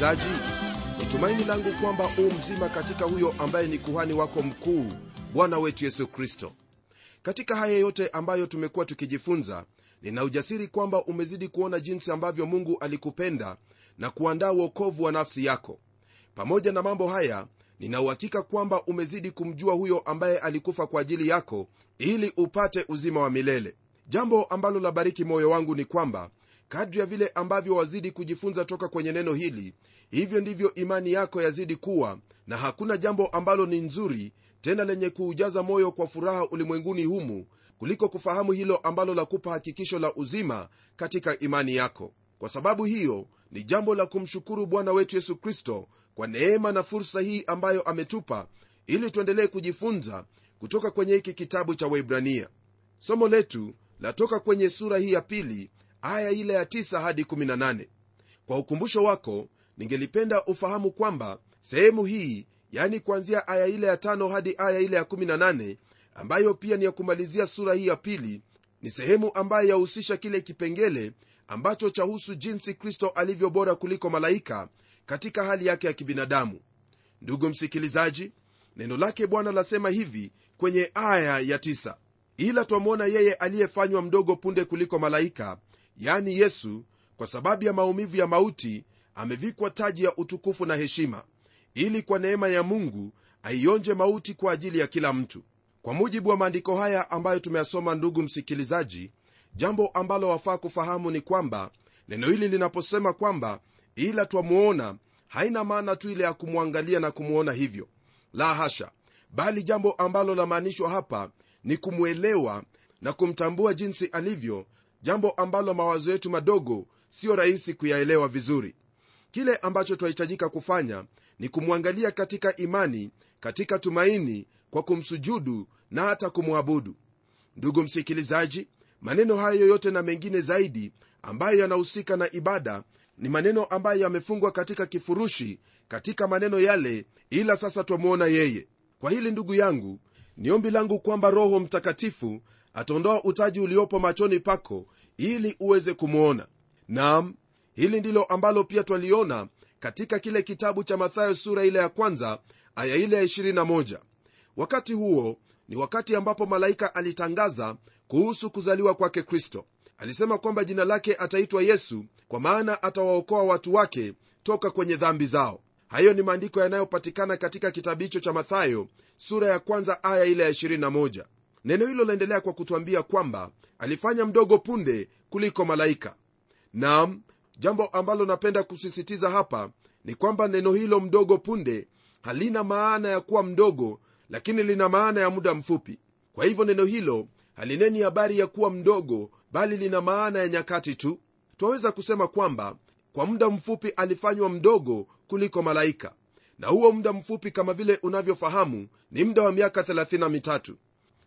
msikilizaji ni tumaini langu kwamba u mzima katika huyo ambaye ni kuhani wako mkuu bwana wetu yesu kristo. Katika haya yote ambayo tumekuwa tukijifunza nina ujasiri kwamba umezidi kuona jinsi ambavyo mungu alikupenda na kuandaa uokovu wa nafsi yako. Pamoja na mambo haya ninauhakika kwamba umezidi kumjua huyo ambaye alikufa kwa ajili yako ili upate uzima wa milele. Jambo ambalo labariki moyo wangu ni kwamba kadri ya vile ambavyo wazidi kujifunza toka kwenye neno hili hivyo ndivyo imani yako yazidi kuwa na hakuna jambo ambalo ni nzuri tena lenye kuujaza moyo kwa furaha ulimwenguni humu kuliko kufahamu hilo ambalo la kupa hakikisho la uzima katika imani yako. Kwa sababu hiyo ni jambo la kumshukuru bwana wetu yesu kristo kwa neema na fursa hii ambayo ametupa ili tuendelee kujifunza kutoka kwenye hiki kitabu cha waibrania somo letu latoka kwenye sura hii ya pili aya ile ya 9 hadi 18 kwa ukumbusho wako ningelipenda ufahamu kwamba sehemu hii yani kuanzia aya ile ya tano hadi aya ile ya 18 ambayo pia ni ya kumalizia sura hii ya pili ni sehemu ambayo yahusisha kile kipengele ambacho chahusu jinsi kristo alivyo bora kuliko malaika katika hali yake ya kibinadamu. Ndugu msikilizaji neno lake bwana lasema hivi kwenye aya ya 9 ila twamwona yeye aliyefanywa mdogo punde kuliko malaika yani yesu kwa sababu ya maumivu ya mauti amevikwa taji ya utukufu na heshima ili kwa neema ya mungu aionje mauti kwa ajili ya kila mtu. Kwa mujibu wa maandiko haya ambayo tumeyasoma ndugu msikilizaji jambo ambalo wafaa kufahamu ni kwamba neno hili linaposema kwamba ila twamuona haina maana tu ile ya kumwangalia na kumwona hivyo. La hasha bali jambo ambalo lamaanishwa hapa ni kumwelewa na kumtambua jinsi alivyo jambo ambalo mawazo yetu madogo siyo rahisi kuyaelewa vizuri. Kile ambacho twahitajika kufanya ni kumwangalia katika imani katika tumaini kwa kumsujudu na hata kumwabudu. Ndugu msikilizaji maneno hayo yote na mengine zaidi ambayo yanahusika na ibada ni maneno ambayo yamefungwa katika kifurushi katika maneno yale ila sasa twamwona yeye. Kwa hili ndugu yangu ni ombi langu kwamba roho mtakatifu ataondoa utaji uliopo machoni pako ili uweze kumwona nam hili ndilo ambalo pia twaliona katika kile kitabu cha mathayo sura ile ya kwanza aya ile ya 21 wakati huo ni wakati ambapo malaika alitangaza kuhusu kuzaliwa kwake kristo. Alisema kwamba jina lake ataitwa yesu kwa maana atawaokoa watu wake toka kwenye dhambi zao. Hayo ni maandiko yanayopatikana katika kitabu hicho cha mathayo sura ya kwanza aya ile ya 21 neno hilo laendelea kwa kutwambia kwamba alifanya mdogo punde kuliko malaika. Nam jambo ambalo napenda kusisitiza hapa ni kwamba neno hilo mdogo punde halina maana ya kuwa mdogo lakini lina maana ya muda mfupi. Kwa hivyo neno hilo halineni habari ya kuwa mdogo bali lina maana ya nyakati tu. Twaweza kusema kwamba kwa muda mfupi alifanywa mdogo kuliko malaika. Na huo muda mfupi kama vile unavyofahamu ni muda wa miaka 33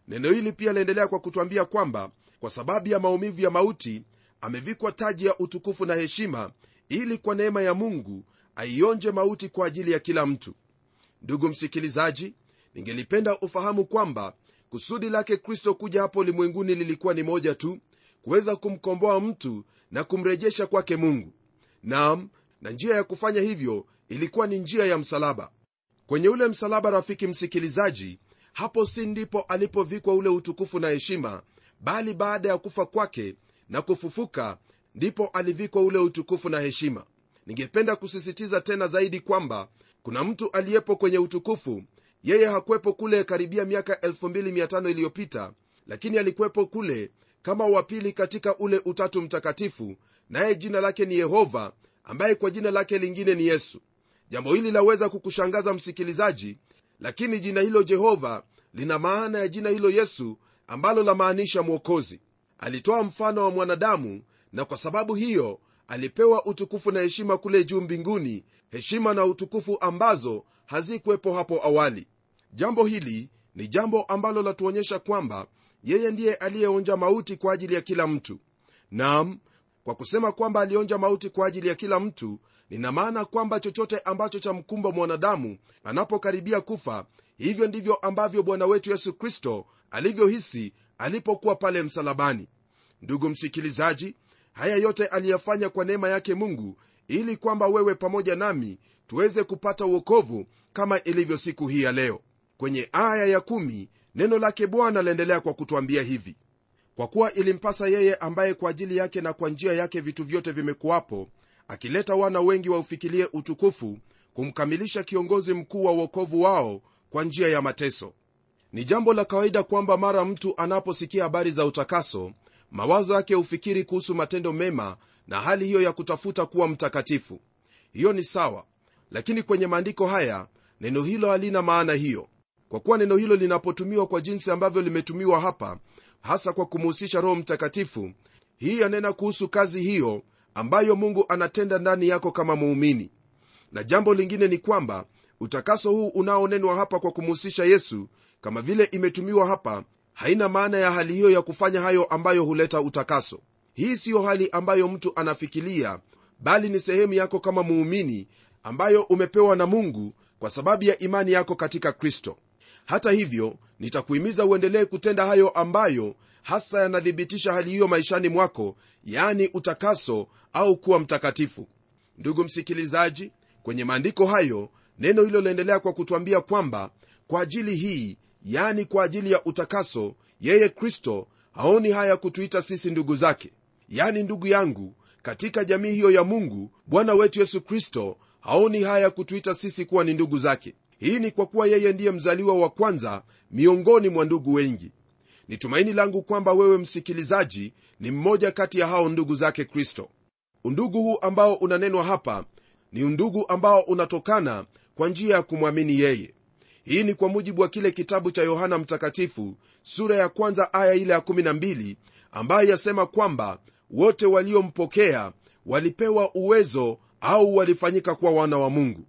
neno hili pia laendelea kwa kutwambia kwamba kwa sababu ya maumivu ya mauti amevikwa taji ya utukufu na heshima ili kwa neema ya mungu aionje mauti kwa ajili ya kila mtu. Ndugu msikilizaji ningelipenda ufahamu kwamba kusudi lake kristo kuja hapo ulimwenguni lilikuwa ni moja tu kuweza kumkomboa mtu na kumrejesha kwake mungu. Nam na njia ya kufanya hivyo ilikuwa ni njia ya msalaba. Kwenye ule msalaba rafiki msikilizaji hapo si ndipo alipovikwa ule utukufu na heshima bali baada ya kufa kwake na kufufuka ndipo alivikwa ule utukufu na heshima. Ningependa kusisitiza tena zaidi kwamba kuna mtu aliyepo kwenye utukufu. Yeye hakuwepo kule karibia miaka 25 iliyopita lakini alikuwepo kule kama wapili katika ule utatu mtakatifu naye jina lake ni yehova ambaye kwa jina lake lingine ni yesu. Jambo hili laweza kukushangaza msikilizaji lakini jina hilo jehova lina maana ya jina hilo yesu ambalo lamaanisha mwokozi. Alitoa mfano wa mwanadamu na kwa sababu hiyo alipewa utukufu na heshima kule juu mbinguni heshima na utukufu ambazo hazikuwepo hapo awali. Jambo hili ni jambo ambalo latuonyesha kwamba yeye ndiye aliyeonja mauti kwa ajili ya kila mtu. Nam kwa kusema kwamba alionja mauti kwa ajili ya kila mtu nina maana kwamba chochote ambacho cha mkumba mwanadamu anapokaribia kufa hivyo ndivyo ambavyo bwana wetu yesu kristo alivyohisi alipokuwa pale msalabani. Ndugu msikilizaji haya yote aliyafanya kwa neema yake mungu ili kwamba wewe pamoja nami tuweze kupata uokovu kama ilivyo siku hii ya leo. Kwenye aya ya kumi, neno lake bwana laendelea kwa kutwambia hivi. Kwa kuwa ilimpasa yeye ambaye kwa ajili yake na kwa njia yake vitu vyote vimekuwapo akileta wana wengi waufikilie utukufu kumkamilisha kiongozi mkuu wa uokovu wao kwa njia ya mateso. Ni jambo la kawaida kwamba mara mtu anaposikia habari za utakaso mawazo yake hufikiri kuhusu matendo mema na hali hiyo ya kutafuta kuwa mtakatifu. Hiyo ni sawa lakini kwenye maandiko haya neno hilo halina maana hiyo. Kwa kuwa neno hilo linapotumiwa kwa jinsi ambavyo limetumiwa hapa hasa kwa kumuhusisha roho mtakatifu hii yanena kuhusu kazi hiyo ambayo mungu anatenda ndani yako kama muumini. Na jambo lingine ni kwamba utakaso huu unaonenwa hapa kwa kumuhusisha yesu kama vile imetumiwa hapa haina maana ya hali hiyo ya kufanya hayo ambayo huleta utakaso. Hii siyo hali ambayo mtu anafikiria bali ni sehemu yako kama muumini ambayo umepewa na mungu kwa sababu ya imani yako katika kristo. Hata hivyo nitakuhimiza uendelee kutenda hayo ambayo hasa yanathibitisha hali hiyo maishani mwako yaani utakaso au kuwa mtakatifu. Ndugu msikilizaji kwenye maandiko hayo neno hilo laendelea kwa kutwambia kwamba kwa ajili hii yani kwa ajili ya utakaso yeye kristo haoni haya kutuita sisi ndugu zake. Yani ndugu yangu katika jamii hiyo ya mungu bwana wetu yesu kristo haoni haya kutuita sisi kuwa ni ndugu zake. Hii ni kwa kuwa yeye ndiye mzaliwa wa kwanza miongoni mwa ndugu wengi ni tumaini langu kwamba wewe msikilizaji ni mmoja kati ya hao ndugu zake kristo. Undugu huu ambao unanenwa hapa ni undugu ambao unatokana kwa njia ya kumwamini yeye. Hii ni kwa mujibu wa kile kitabu cha yohana mtakatifu sura ya kwanza aya ile ya 12 ambayo yasema kwamba wote waliompokea walipewa uwezo au walifanyika kuwa wana wa mungu.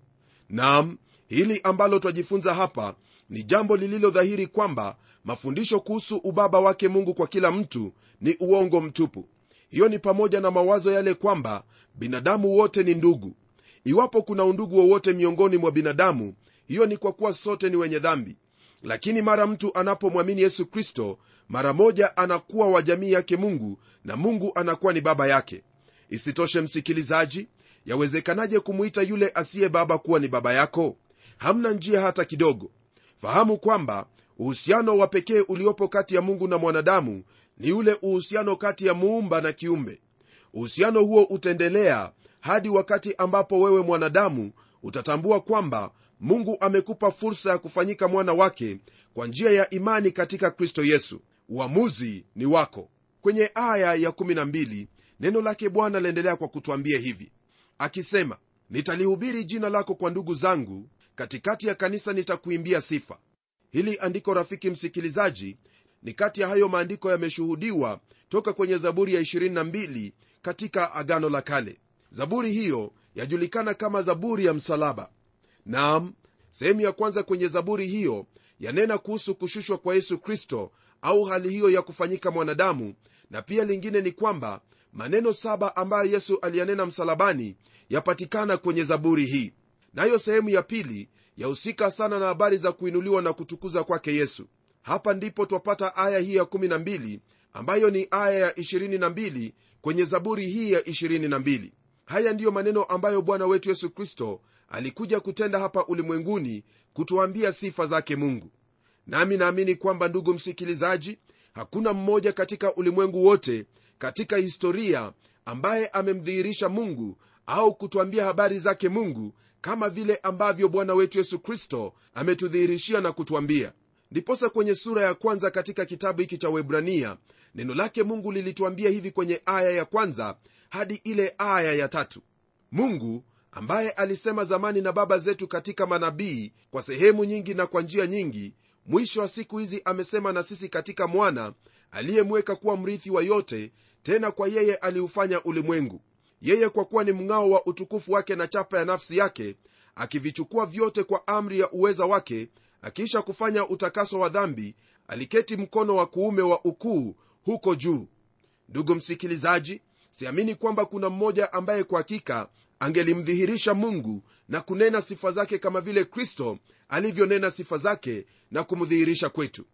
Nam hili ambalo twajifunza hapa ni jambo lililo dhahiri kwamba mafundisho kuhusu ubaba wake mungu kwa kila mtu ni uongo mtupu. Hiyo ni pamoja na mawazo yale kwamba binadamu wote ni ndugu. Iwapo kuna undugu wowote miongoni mwa binadamu hiyo ni kwa kuwa sote ni wenye dhambi. Lakini mara mtu anapomwamini yesu kristo mara moja anakuwa wa jamii yake mungu na mungu anakuwa ni baba yake. Isitoshe msikilizaji yawezekanaje kumwita yule asiye baba kuwa ni baba yako? Hamna njia hata kidogo fahamu kwamba uhusiano wa pekee uliopo kati ya mungu na mwanadamu ni ule uhusiano kati ya muumba na kiumbe. Uhusiano huo utaendelea hadi wakati ambapo wewe mwanadamu utatambua kwamba mungu amekupa fursa ya kufanyika mwana wake kwa njia ya imani katika kristo yesu. Uamuzi ni wako. Kwenye aya ya 12 neno lake bwana laendelea kwa kutwambia hivi akisema nitalihubiri jina lako kwa ndugu zangu katikati ya kanisa nitakuimbia sifa. Hili andiko rafiki msikilizaji ni kati ya hayo maandiko yameshuhudiwa toka kwenye zaburi ya 22 katika agano la kale. Zaburi hiyo yajulikana kama zaburi ya msalaba. Nam sehemu ya kwanza kwenye zaburi hiyo yanena kuhusu kushushwa kwa yesu kristo au hali hiyo ya kufanyika mwanadamu na pia lingine ni kwamba maneno saba ambayo yesu aliyanena msalabani yapatikana kwenye zaburi hii nayo sehemu ya pili yahusika sana na habari za kuinuliwa na kutukuza kwake yesu. Hapa ndipo twapata aya hii ya 12 ambayo ni aya ya 22 kwenye zaburi hii ya 22 haya ndiyo maneno ambayo bwana wetu yesu kristo alikuja kutenda hapa ulimwenguni kutuambia sifa zake mungu. Nami naamini kwamba ndugu msikilizaji hakuna mmoja katika ulimwengu wote katika historia ambaye amemdhihirisha mungu au kutwambia habari zake mungu kama vile ambavyo bwana wetu yesu kristo ametudhihirishia na kutwambia ndiposa kwenye sura ya kwanza katika kitabu hiki cha webrania neno lake mungu lilituambia hivi kwenye aya ya kwanza hadi ile aya ya tatu. Mungu ambaye alisema zamani na baba zetu katika manabii kwa sehemu nyingi na kwa njia nyingi mwisho wa siku hizi amesema na sisi katika mwana aliyemweka kuwa mrithi wa yote tena kwa yeye aliufanya ulimwengu yeye kwa kuwa ni mng'ao wa utukufu wake na chapa ya nafsi yake akivichukua vyote kwa amri ya uweza wake akiisha kufanya utakaso wa dhambi aliketi mkono wa kuume wa ukuu huko juu. Ndugu msikilizaji siamini kwamba kuna mmoja ambaye kwa hakika angelimdhihirisha mungu na kunena sifa zake kama vile kristo alivyonena sifa zake na kumdhihirisha kwetu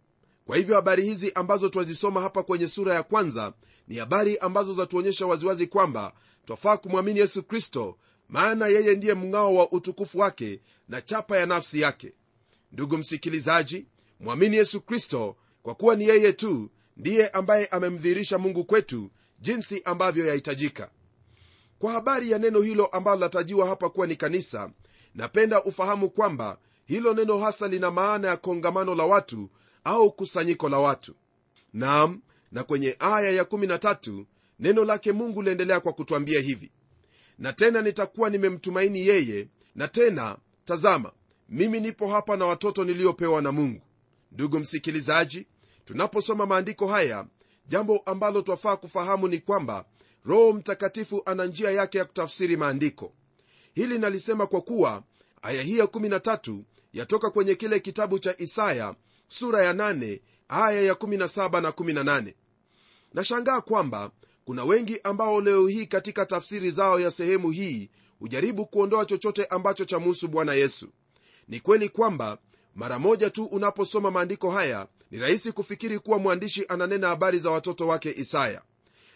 kwa hivyo habari hizi ambazo twazisoma hapa kwenye sura ya kwanza ni habari ambazo zatuonyesha waziwazi kwamba twafaa kumwamini yesu kristo maana yeye ndiye mng'ao wa utukufu wake na chapa ya nafsi yake. Ndugu msikilizaji mwamini yesu kristo kwa kuwa ni yeye tu ndiye ambaye amemdhihirisha mungu kwetu jinsi ambavyo yahitajika. Kwa habari ya neno hilo ambalo latajiwa hapa kuwa ni kanisa napenda ufahamu kwamba hilo neno hasa lina maana ya kongamano la watu au kusanyiko la watu. Nam na kwenye aya ya13 neno lake mungu liendelea kwa kutwambia hivi. Na tena nitakuwa nimemtumaini yeye na tena tazama mimi nipo hapa na watoto niliopewa na mungu. Ndugu msikilizaji tunaposoma maandiko haya jambo ambalo twafaa kufahamu ni kwamba roho mtakatifu ana njia yake ya kutafsiri maandiko. Hili nalisema kwa kuwa aya hii ya13 yatoka kwenye kile kitabu cha isaya sura ya nane, aya ya 17 na 18 nashangaa kwamba kuna wengi ambao leo hii katika tafsiri zao ya sehemu hii hujaribu kuondoa chochote ambacho chamuhusu bwana yesu. Ni kweli kwamba mara moja tu unaposoma maandiko haya ni rahisi kufikiri kuwa mwandishi ananena habari za watoto wake isaya.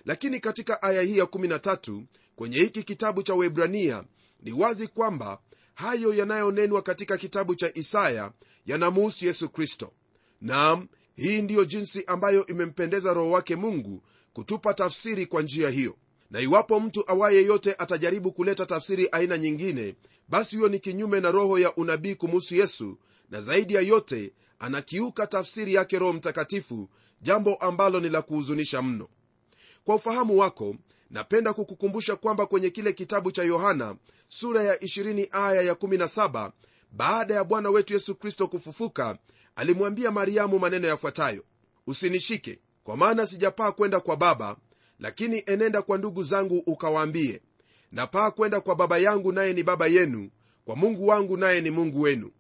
Lakini katika aya hii ya 13 kwenye hiki kitabu cha webrania ni wazi kwamba hayo yanayonenwa katika kitabu cha isaya yanamuhusu yesu kristo naam hii ndiyo jinsi ambayo imempendeza roho wake mungu kutupa tafsiri kwa njia hiyo. Na iwapo mtu awaye yote atajaribu kuleta tafsiri aina nyingine basi huyo ni kinyume na roho ya unabii kumuhusu yesu na zaidi ya yote anakiuka tafsiri yake roho mtakatifu jambo ambalo ni la kuhuzunisha mno. Kwa ufahamu wako napenda kukukumbusha kwamba kwenye kile kitabu cha yohana sura ya 20 aya ya 17 baada ya bwana wetu yesu kristo kufufuka alimwambia mariamu maneno yafuatayo usinishike kwa maana sijapaa kwenda kwa baba lakini enenda kwa ndugu zangu ukawaambie napaa kwenda kwa baba yangu naye ni baba yenu kwa mungu wangu naye ni mungu wenu.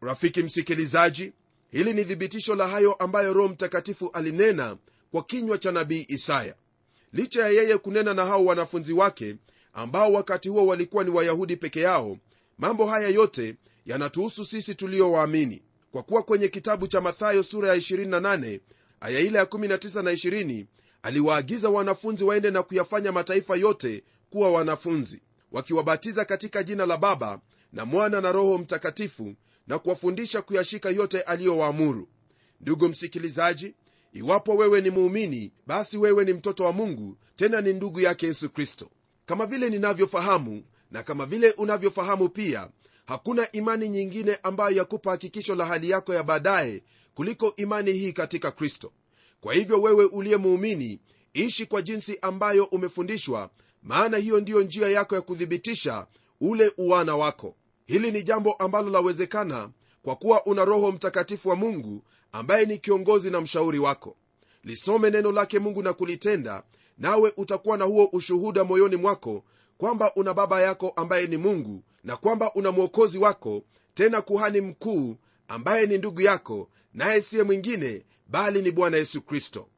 Rafiki msikilizaji hili ni thibitisho la hayo ambayo roho mtakatifu alinena kwa kinywa cha nabii isaya. Licha ya yeye kunena na hao wanafunzi wake ambao wakati huo walikuwa ni wayahudi peke yao mambo haya yote yanatuhusu sisi tuliowaamini kwa kuwa kwenye kitabu cha mathayo sura ya 28 aya ile ya 19 na 20 aliwaagiza wanafunzi waende na kuyafanya mataifa yote kuwa wanafunzi wakiwabatiza katika jina la baba na mwana na roho mtakatifu na kuwafundisha kuyashika yote aliyowaamuru. Ndugu msikilizaji iwapo wewe ni muumini basi wewe ni mtoto wa mungu tena ni ndugu yake yesu kristo. Kama vile ninavyofahamu na kama vile unavyofahamu pia hakuna imani nyingine ambayo yakupa hakikisho la hali yako ya baadaye kuliko imani hii katika kristo. Kwa hivyo wewe uliye muumini ishi kwa jinsi ambayo umefundishwa maana hiyo ndiyo njia yako ya kuthibitisha ule uwana wako. Hili ni jambo ambalo lawezekana kwa kuwa una roho mtakatifu wa mungu ambaye ni kiongozi na mshauri wako. Lisome neno lake mungu na kulitenda nawe utakuwa na huo ushuhuda moyoni mwako kwamba una baba yako ambaye ni mungu na kwamba una mwokozi wako tena kuhani mkuu ambaye ni ndugu yako naye siye mwingine bali ni bwana yesu kristo.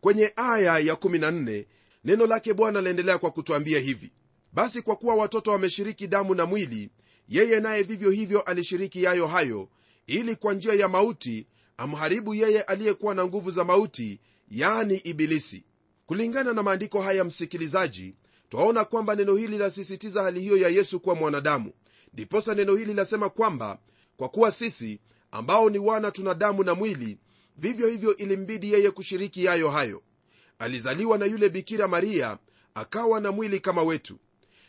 Kwenye aya ya 14 neno lake bwana laendelea kwa kutwambia hivi. Basi kwa kuwa watoto wameshiriki damu na mwili yeye naye vivyo hivyo alishiriki yayo hayo ili kwa njia ya mauti amharibu yeye aliyekuwa na nguvu za mauti yani ibilisi. Kulingana na maandiko haya msikilizaji twaona kwamba neno hili lasisitiza hali hiyo ya yesu kuwa mwanadamu. Ndiposa neno hili lasema kwamba kwa kuwa sisi ambao ni wana tuna damu na mwili vivyo hivyo ilimbidi yeye kushiriki yayo hayo. Alizaliwa na yule bikira maria akawa na mwili kama wetu.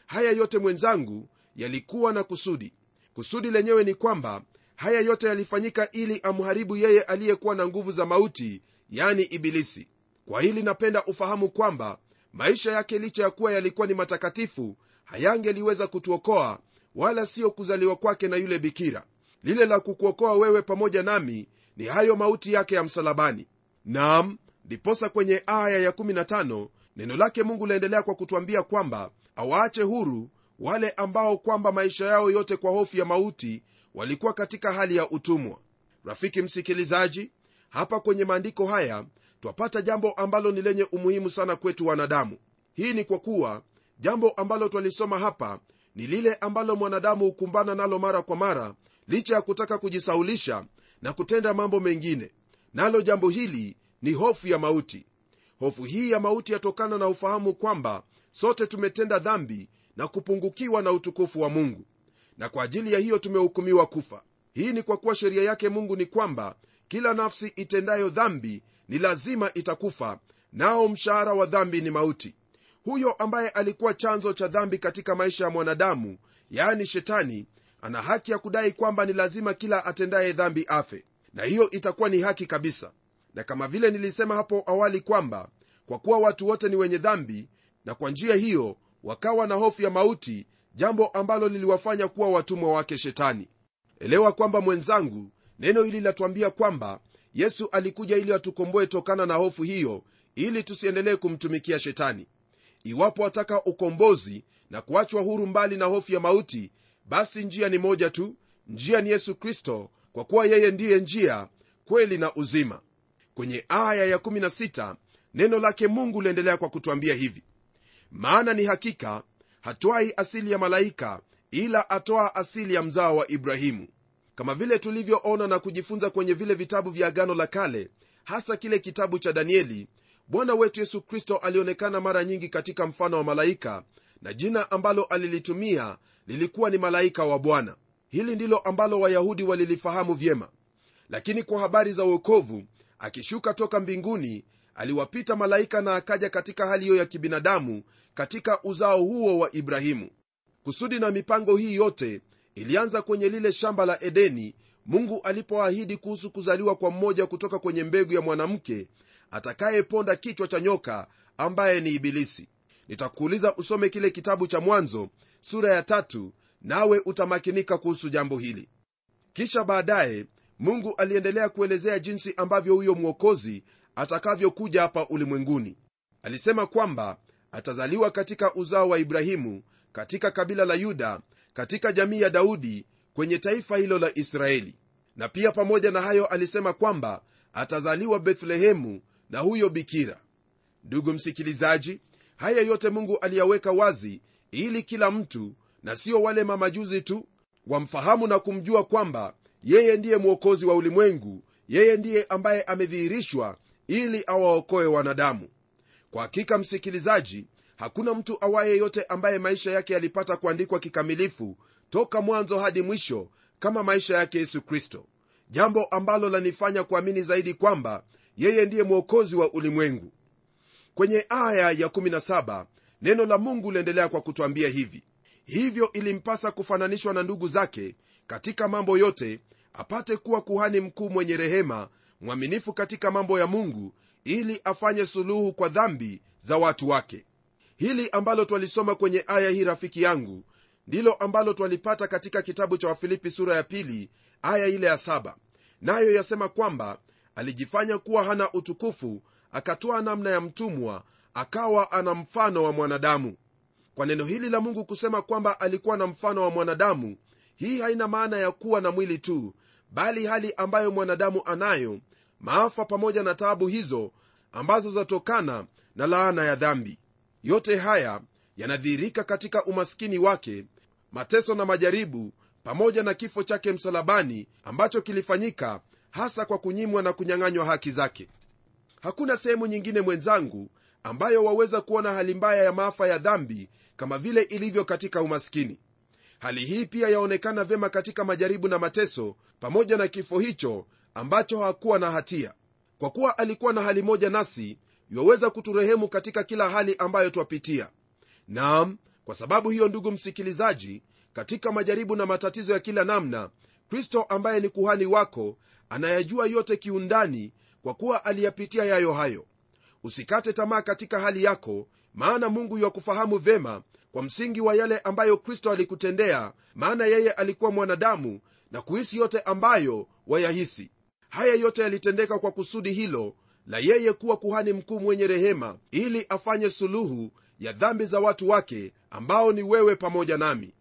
Haya yote mwenzangu yalikuwa na kusudi. Kusudi lenyewe ni kwamba haya yote yalifanyika ili amharibu yeye aliyekuwa na nguvu za mauti yani ibilisi. Kwa hili napenda ufahamu kwamba maisha yake licha ya kuwa yalikuwa ni matakatifu hayangeliweza kutuokoa wala siyo kuzaliwa kwake na yule bikira. Lile la kukuokoa wewe pamoja nami ni hayo mauti yake ya msalabani. Nam ndiposa kwenye aya ya15 neno lake mungu laendelea kwa kutwambia kwamba awaache huru wale ambao kwamba maisha yao yote kwa hofu ya mauti walikuwa katika hali ya utumwa. Rafiki msikilizaji hapa kwenye maandiko haya twapata jambo ambalo ni lenye umuhimu sana kwetu wanadamu. Hii ni kwa kuwa jambo ambalo twalisoma hapa ni lile ambalo mwanadamu hukumbana nalo mara kwa mara licha ya kutaka kujisaulisha na kutenda mambo mengine. Nalo jambo hili ni hofu ya mauti. Hofu hii ya mauti yatokana na ufahamu kwamba sote tumetenda dhambi na kupungukiwa na utukufu wa mungu. Na kwa ajili ya hiyo tumehukumiwa kufa. Hii ni kwa kuwa sheria yake mungu ni kwamba kila nafsi itendayo dhambi ni lazima itakufa nao mshahara wa dhambi ni mauti. Huyo ambaye alikuwa chanzo cha dhambi katika maisha ya mwanadamu yaani shetani ana haki ya kudai kwamba ni lazima kila atendaye dhambi afe na hiyo itakuwa ni haki kabisa. Na kama vile nilisema hapo awali kwamba kwa kuwa watu wote ni wenye dhambi na kwa njia hiyo wakawa na hofu ya mauti jambo ambalo liliwafanya kuwa watumwa wake shetani. Elewa kwamba mwenzangu neno hili latuambia kwamba yesu alikuja ili atukomboe tokana na hofu hiyo ili tusiendelee kumtumikia shetani. Iwapo wataka ukombozi na kuachwa huru mbali na hofu ya mauti basi njia ni moja tu njia ni yesu kristo kwa kuwa yeye ndiye njia kweli na uzima. Kwenye aya ya16 neno lake mungu liendelea kwa kutwambia hivi. Maana ni hakika hatwai asili ya malaika ila atoa asili ya mzao wa ibrahimu kama vile tulivyoona na kujifunza kwenye vile vitabu vya agano la kale hasa kile kitabu cha danieli bwana wetu yesu kristo alionekana mara nyingi katika mfano wa malaika na jina ambalo alilitumia lilikuwa ni malaika wa bwana. Hili ndilo ambalo wayahudi walilifahamu vyema. Lakini kwa habari za uokovu akishuka toka mbinguni aliwapita malaika na akaja katika hali hiyo ya kibinadamu katika uzao huo wa ibrahimu. Kusudi na mipango hii yote ilianza kwenye lile shamba la edeni mungu alipoahidi kuhusu kuzaliwa kwa mmoja kutoka kwenye mbegu ya mwanamke atakayeponda kichwa cha nyoka ambaye ni ibilisi. Nitakuuliza usome kile kitabu cha mwanzo sura ya tatu nawe utamakinika kuhusu jambo hili. Kisha baadaye mungu aliendelea kuelezea jinsi ambavyo huyo mwokozi atakavyokuja hapa ulimwenguni. Alisema kwamba atazaliwa katika uzao wa ibrahimu katika kabila la yuda katika jamii ya daudi kwenye taifa hilo la israeli. Na pia pamoja na hayo alisema kwamba atazaliwa bethlehemu na huyo bikira. Ndugu msikilizaji haya yote mungu aliyaweka wazi ili kila mtu na sio wale mamajuzi tu wamfahamu na kumjua kwamba yeye ndiye mwokozi wa ulimwengu yeye ndiye ambaye amedhihirishwa ili awaokoe wanadamu. Kwa hakika msikilizaji hakuna mtu awaye yote ambaye maisha yake yalipata kuandikwa kikamilifu toka mwanzo hadi mwisho kama maisha yake yesu kristo. Jambo ambalo lanifanya kuamini zaidi kwamba yeye ndiye mwokozi wa ulimwengu. Kwenye aya ya 17 neno la mungu liendelea kwa kutwambia hivi. Hivyo ilimpasa kufananishwa na ndugu zake katika mambo yote apate kuwa kuhani mkuu mwenye rehema mwaminifu katika mambo ya mungu ili afanye suluhu kwa dhambi za watu wake hili ambalo twalisoma kwenye aya hii rafiki yangu ndilo ambalo twalipata katika kitabu cha wafilipi sura ya pili aya ile ya saba. Nayo yasema kwamba alijifanya kuwa hana utukufu akatoa namna ya mtumwa akawa ana mfano wa mwanadamu. Kwa neno hili la mungu kusema kwamba alikuwa na mfano wa mwanadamu hii haina maana ya kuwa na mwili tu bali hali ambayo mwanadamu anayo maafa pamoja na taabu hizo ambazo zatokana na laana ya dhambi yote haya yanadhihirika katika umaskini wake mateso na majaribu pamoja na kifo chake msalabani ambacho kilifanyika hasa kwa kunyimwa na kunyang'anywa haki zake. Hakuna sehemu nyingine mwenzangu ambayo waweza kuona hali mbaya ya maafa ya dhambi kama vile ilivyo katika umaskini. Hali hii pia yaonekana vyema katika majaribu na mateso pamoja na kifo hicho ambacho hakuwa na hatia. Kwa kuwa alikuwa na hali moja nasi yuwaweza kuturehemu katika kila hali ambayo twapitia. Naam kwa sababu hiyo ndugu msikilizaji katika majaribu na matatizo ya kila namna kristo ambaye ni kuhani wako anayajua yote kiundani kwa kuwa aliyapitia yayo hayo. Usikate tamaa katika hali yako maana mungu yakufahamu vema kwa msingi wa yale ambayo kristo alikutendea maana yeye alikuwa mwanadamu na kuhisi yote ambayo wayahisi. Haya yote yalitendeka kwa kusudi hilo la yeye kuwa kuhani mkuu mwenye rehema ili afanye suluhu ya dhambi za watu wake ambao ni wewe pamoja nami.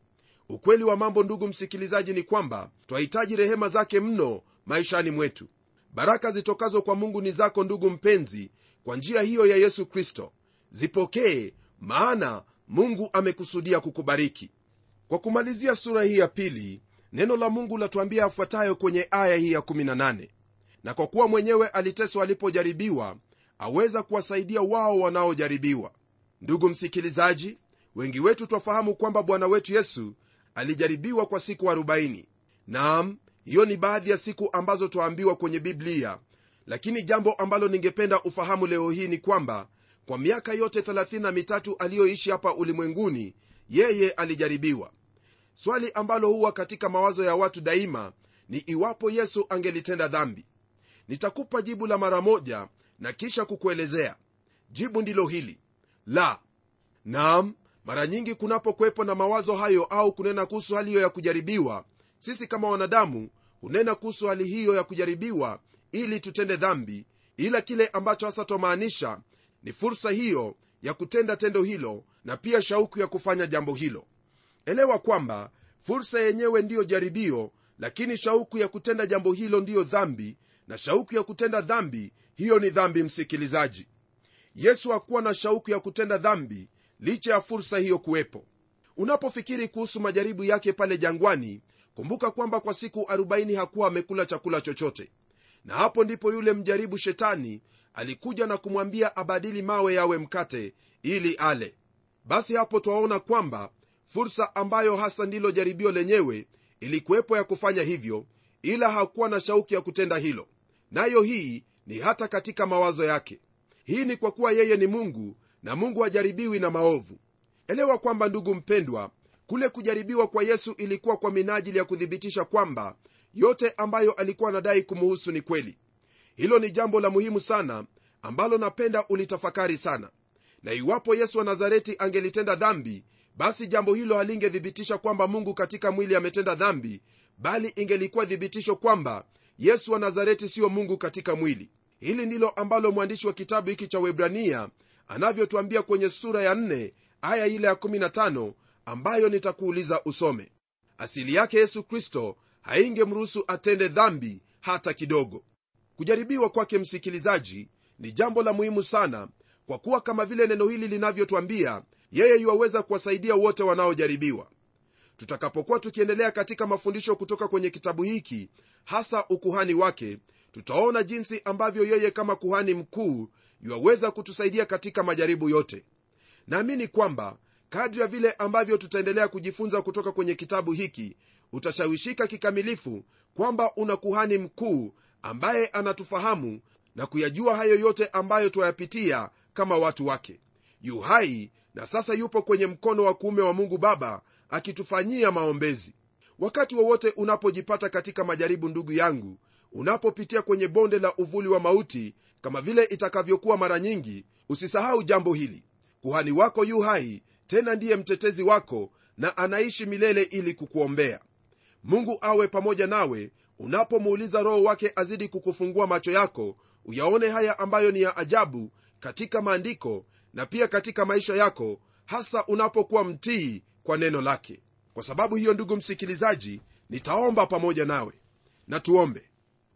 Ukweli wa mambo ndugu msikilizaji ni kwamba twahitaji rehema zake mno maishani mwetu. Baraka zitokazo kwa mungu ni zako ndugu mpenzi kwa njia hiyo ya yesu kristo. Zipokee maana mungu amekusudia kukubariki. Kwa kumalizia sura hii ya pili neno la mungu latuambia afuatayo kwenye aya hii ya 18 na kwa kuwa mwenyewe aliteswa alipojaribiwa aweza kuwasaidia wao wanaojaribiwa. Ndugu msikilizaji wengi wetu twafahamu kwamba bwana wetu yesu alijaribiwa kwa siku 40 naam hiyo ni baadhi ya siku ambazo twaambiwa kwenye biblia. Lakini jambo ambalo ningependa ufahamu leo hii ni kwamba kwa miaka yote 33 aliyoishi hapa ulimwenguni yeye alijaribiwa. Swali ambalo huwa katika mawazo ya watu daima ni iwapo yesu angelitenda dhambi nitakupa jibu la mara moja na kisha kukuelezea. Jibu ndilo hili. La naam mara nyingi kunapokuwepo na mawazo hayo au kunena kuhusu hali hiyo ya kujaribiwa sisi kama wanadamu hunena kuhusu hali hiyo ya kujaribiwa ili tutende dhambi ila kile ambacho hasa twamaanisha ni fursa hiyo ya kutenda tendo hilo na pia shauku ya kufanya jambo hilo. Elewa kwamba fursa yenyewe ndiyo jaribio lakini shauku ya kutenda jambo hilo ndiyo dhambi na shauku ya kutenda dhambi hiyo ni dhambi msikilizaji. Yesu hakuwa na shauku ya kutenda dhambi licha ya fursa hiyo kuwepo. Unapofikiri kuhusu majaribu yake pale jangwani kumbuka kwamba kwa siku 40 hakuwa amekula chakula chochote. Na hapo ndipo yule mjaribu shetani alikuja na kumwambia abadili mawe yawe mkate ili ale. Basi hapo twaona kwamba fursa ambayo hasa ndilo jaribio lenyewe ilikuwepo ya kufanya hivyo ila hakuwa na shauki ya kutenda hilo nayo hii ni hata katika mawazo yake. Hii ni kwa kuwa yeye ni mungu na mungu hajaribiwi na maovu. Elewa kwamba ndugu mpendwa kule kujaribiwa kwa yesu ilikuwa kwa minajili ya kuthibitisha kwamba yote ambayo alikuwa anadai kumuhusu ni kweli. Hilo ni jambo la muhimu sana ambalo napenda ulitafakari sana. Na iwapo yesu wa nazareti angelitenda dhambi basi jambo hilo halingethibitisha kwamba mungu katika mwili ametenda dhambi bali ingelikuwa thibitisho kwamba yesu wa nazareti siyo mungu katika mwili. Hili ndilo ambalo mwandishi wa kitabu hiki cha webrania anavyotwambia kwenye sura ya 4 aya ile ya 15 ambayo nitakuuliza usome. Asili yake yesu kristo haingemruhusu atende dhambi hata kidogo. Kujaribiwa kwake msikilizaji ni jambo la muhimu sana kwa kuwa kama vile neno hili linavyotwambia yeye yuwaweza kuwasaidia wote wanaojaribiwa tutakapokuwa tukiendelea katika mafundisho kutoka kwenye kitabu hiki hasa ukuhani wake tutaona jinsi ambavyo yeye kama kuhani mkuu yuwaweza kutusaidia katika majaribu yote. Naamini kwamba kadri ya vile ambavyo tutaendelea kujifunza kutoka kwenye kitabu hiki utashawishika kikamilifu kwamba una kuhani mkuu ambaye anatufahamu na kuyajua hayo yote ambayo twayapitia kama watu wake. Yu hai na sasa yupo kwenye mkono wa kuume wa mungu baba akitufanyia maombezi. Wakati wowote unapojipata katika majaribu ndugu yangu unapopitia kwenye bonde la uvuli wa mauti kama vile itakavyokuwa mara nyingi usisahau jambo hili. Kuhani wako yu hai tena ndiye mtetezi wako na anaishi milele ili kukuombea. Mungu awe pamoja nawe. Unapomuuliza roho wake azidi kukufungua macho yako uyaone haya ambayo ni ya ajabu katika maandiko na pia katika maisha yako hasa unapokuwa mtii kwa neno lake. Kwa sababu hiyo ndugu msikilizaji nitaomba pamoja nawe na tuombe.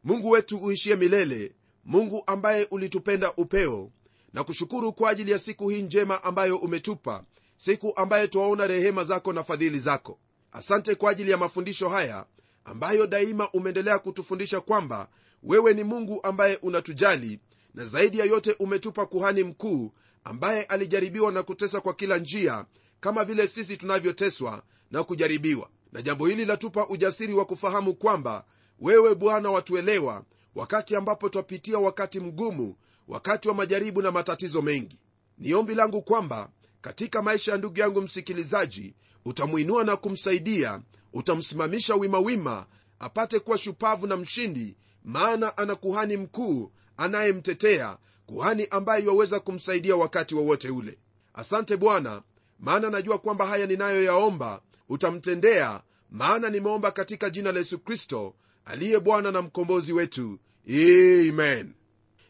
Mungu wetu uishie milele mungu ambaye ulitupenda upeo na kushukuru kwa ajili ya siku hii njema ambayo umetupa siku ambayo twaona rehema zako na fadhili zako. Asante kwa ajili ya mafundisho haya ambayo daima umeendelea kutufundisha kwamba wewe ni mungu ambaye unatujali na zaidi ya yote umetupa kuhani mkuu ambaye alijaribiwa na kutesa kwa kila njia kama vile sisi tunavyoteswa na kujaribiwa. Na jambo hili latupa ujasiri wa kufahamu kwamba wewe bwana watuelewa wakati ambapo twapitia wakati mgumu wakati wa majaribu na matatizo mengi. Ni ombi langu kwamba katika maisha ya ndugu yangu msikilizaji utamwinua na kumsaidia utamsimamisha wimawima apate kuwa shupavu na mshindi maana ana kuhani mkuu anayemtetea kuhani ambaye iwaweza kumsaidia wakati wowote wa ule. Asante bwana maana najua kwamba haya ninayoyaomba utamtendea maana nimeomba katika jina la yesu kristo aliye bwana na mkombozi wetu. Amen.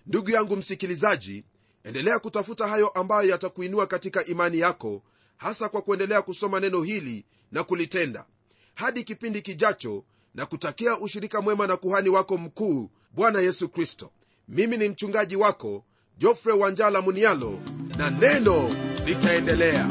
Ndugu yangu msikilizaji endelea kutafuta hayo ambayo yatakuinua katika imani yako hasa kwa kuendelea kusoma neno hili na kulitenda. Hadi kipindi kijacho na kutakia ushirika mwema na kuhani wako mkuu bwana yesu kristo. Mimi ni mchungaji wako jofre wanjala munialo na neno litaendelea